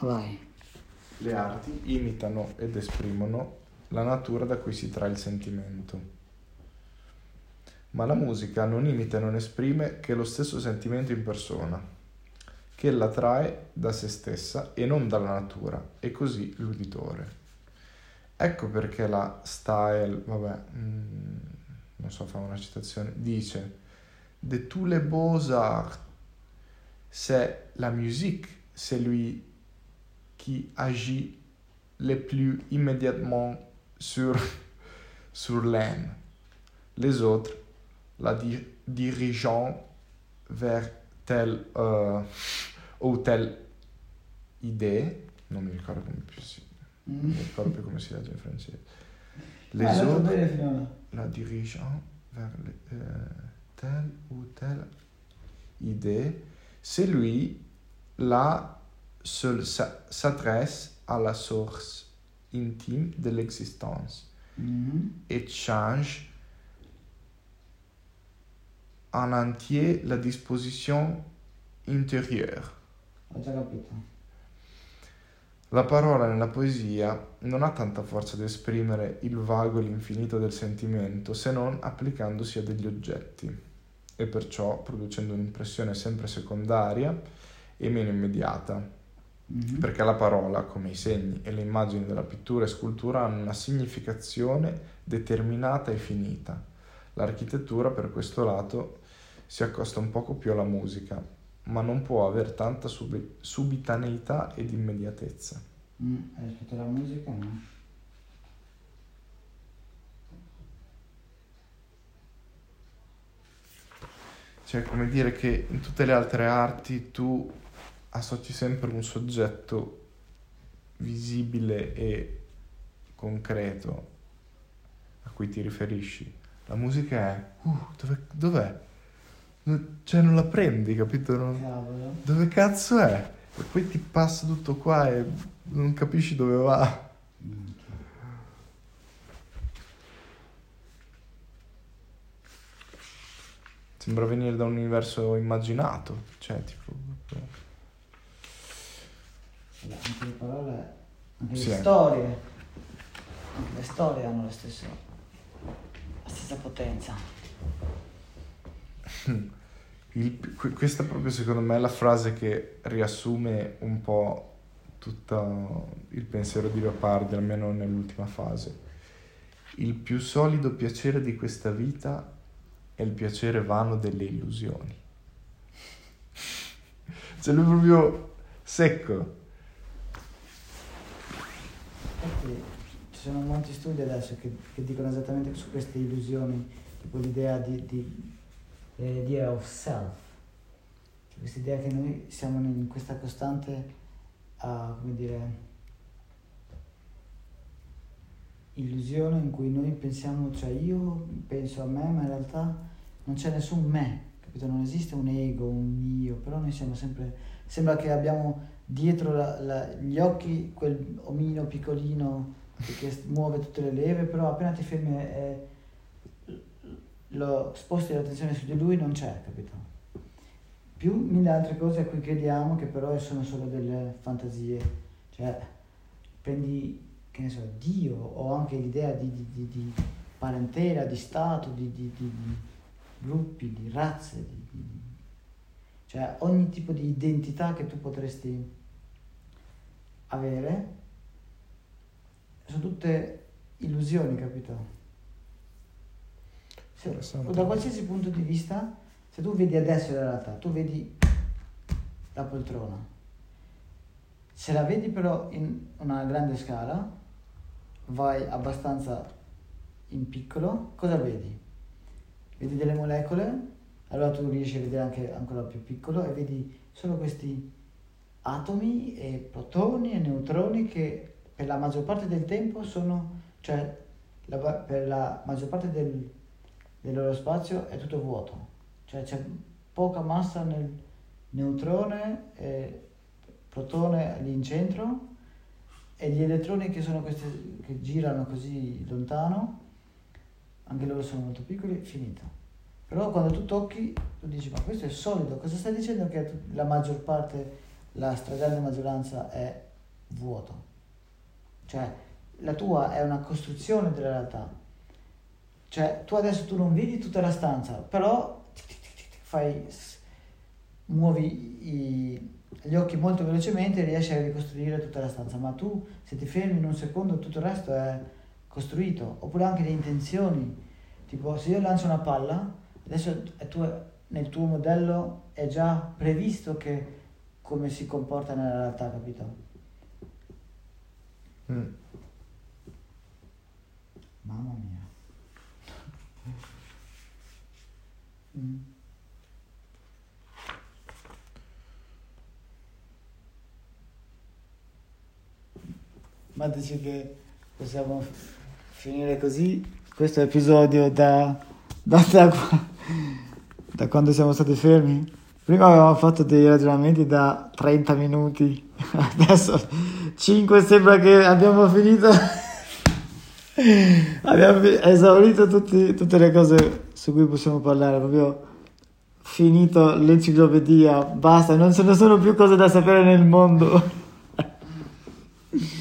Vai. Le arti imitano ed esprimono la natura da cui si trae il sentimento. Ma la musica non imita e non esprime che lo stesso sentimento in persona, che la trae da se stessa e non dalla natura, e così l'uditore. Ecco perché la style, vabbè, mm, non so fare una citazione, dice De tous les beaux-arts, c'est la musique, c'est lui qui agit le plus immédiatement sur, sur l'âme. Les autres la di- dirigeant vers telle euh, ou telle idée, non mi ricordo come più si, non mi ricordo più come si legge in francese. Les Ah, autres la dirigeant vers le- euh, telle ou telle idée, c'est lui là s'adresse à la source intime de l'existence Mhm. et change en entier la disposition intérieure. Ho già capito. La parola nella poesia non ha tanta forza di esprimere il vago e l'infinito del sentimento se non applicandosi a degli oggetti e perciò producendo un'impressione sempre secondaria e meno immediata, Mhm. perché la parola, come i segni e le immagini della pittura e scultura, hanno una significazione determinata e finita. L'architettura, per questo lato, si accosta un poco più alla musica, ma non può aver tanta subi- subitaneità ed immediatezza. Mm, rispetto alla musica no. Cioè, come dire che in tutte le altre arti tu associ sempre un soggetto visibile e concreto a cui ti riferisci. La musica è, uh, dove, dov'è? No- Cioè, non la prendi, capito? Non- dove cazzo è? E poi ti passa tutto qua e non capisci dove va. Sembra venire da un universo immaginato, cioè, tipo... proprio- Vabbè, Anche le parole, anche Sì. le storie, le storie hanno lo stesso, la stessa potenza. Il- que- questa proprio secondo me è la frase che riassume un po' tutto il pensiero di Leopardi, almeno nell'ultima fase. Il più solido piacere di questa vita è il piacere vano delle illusioni. Cioè lui è proprio secco. Ci sono molti studi adesso che, che dicono esattamente su queste illusioni, tipo l'idea di, di l'idea of self, Cioè, questa idea che noi siamo in questa costante, ah, come dire, illusione in cui noi pensiamo, cioè io penso a me, ma in realtà non c'è nessun me, capito? Non esiste un ego, un io, però noi siamo sempre, sembra che abbiamo dietro la- la- gli occhi quel omino piccolino che, muove tutte le leve, però appena ti fermi e lo sposti l'attenzione su di lui non c'è, capito? Più mille altre cose a cui crediamo che però sono solo delle fantasie, cioè prendi, che ne so, Dio o anche l'idea di, di- di- di parentela, di stato, di, gruppi, di razze, cioè ogni tipo di identità che tu potresti avere sono tutte illusioni, capito? Se- da qualsiasi punto di vista, se tu vedi adesso la realtà, tu vedi la poltrona. Se la vedi però in una grande scala, vai abbastanza in piccolo, cosa vedi? Vedi delle molecole, allora tu riesci a vedere anche ancora più piccolo e vedi solo questi atomi e protoni e neutroni che per la maggior parte del tempo sono, cioè la- per la maggior parte del, del loro spazio è tutto vuoto, cioè c'è poca massa nel neutrone e protone lì in centro e gli elettroni che sono questi che girano così lontano, anche loro sono molto piccoli, finito. Però quando tu tocchi, tu dici, ma questo è solido, cosa stai dicendo che la maggior parte, la stragrande maggioranza è vuoto. Cioè, la tua è una costruzione della realtà. Cioè, tu adesso tu non vedi tutta la stanza, però fai, muovi i, gli occhi molto velocemente e riesci a ricostruire tutta la stanza, ma tu se ti fermi in un secondo tutto il resto è costruito, oppure anche le intenzioni, tipo se io lancio una palla, adesso tuo, nel tuo modello è già previsto che come si comporta nella realtà, capito? Mm. Mamma mia. mm. Ma dici che possiamo finire così questo episodio da, da, da, da quando siamo stati fermi? Prima avevamo fatto dei ragionamenti da 30 minuti, adesso 5 sembra che abbiamo finito. abbiamo esaurito tutti, tutte le cose su cui possiamo parlare, proprio finito l'enciclopedia, basta, non ce ne sono più cose da sapere nel mondo.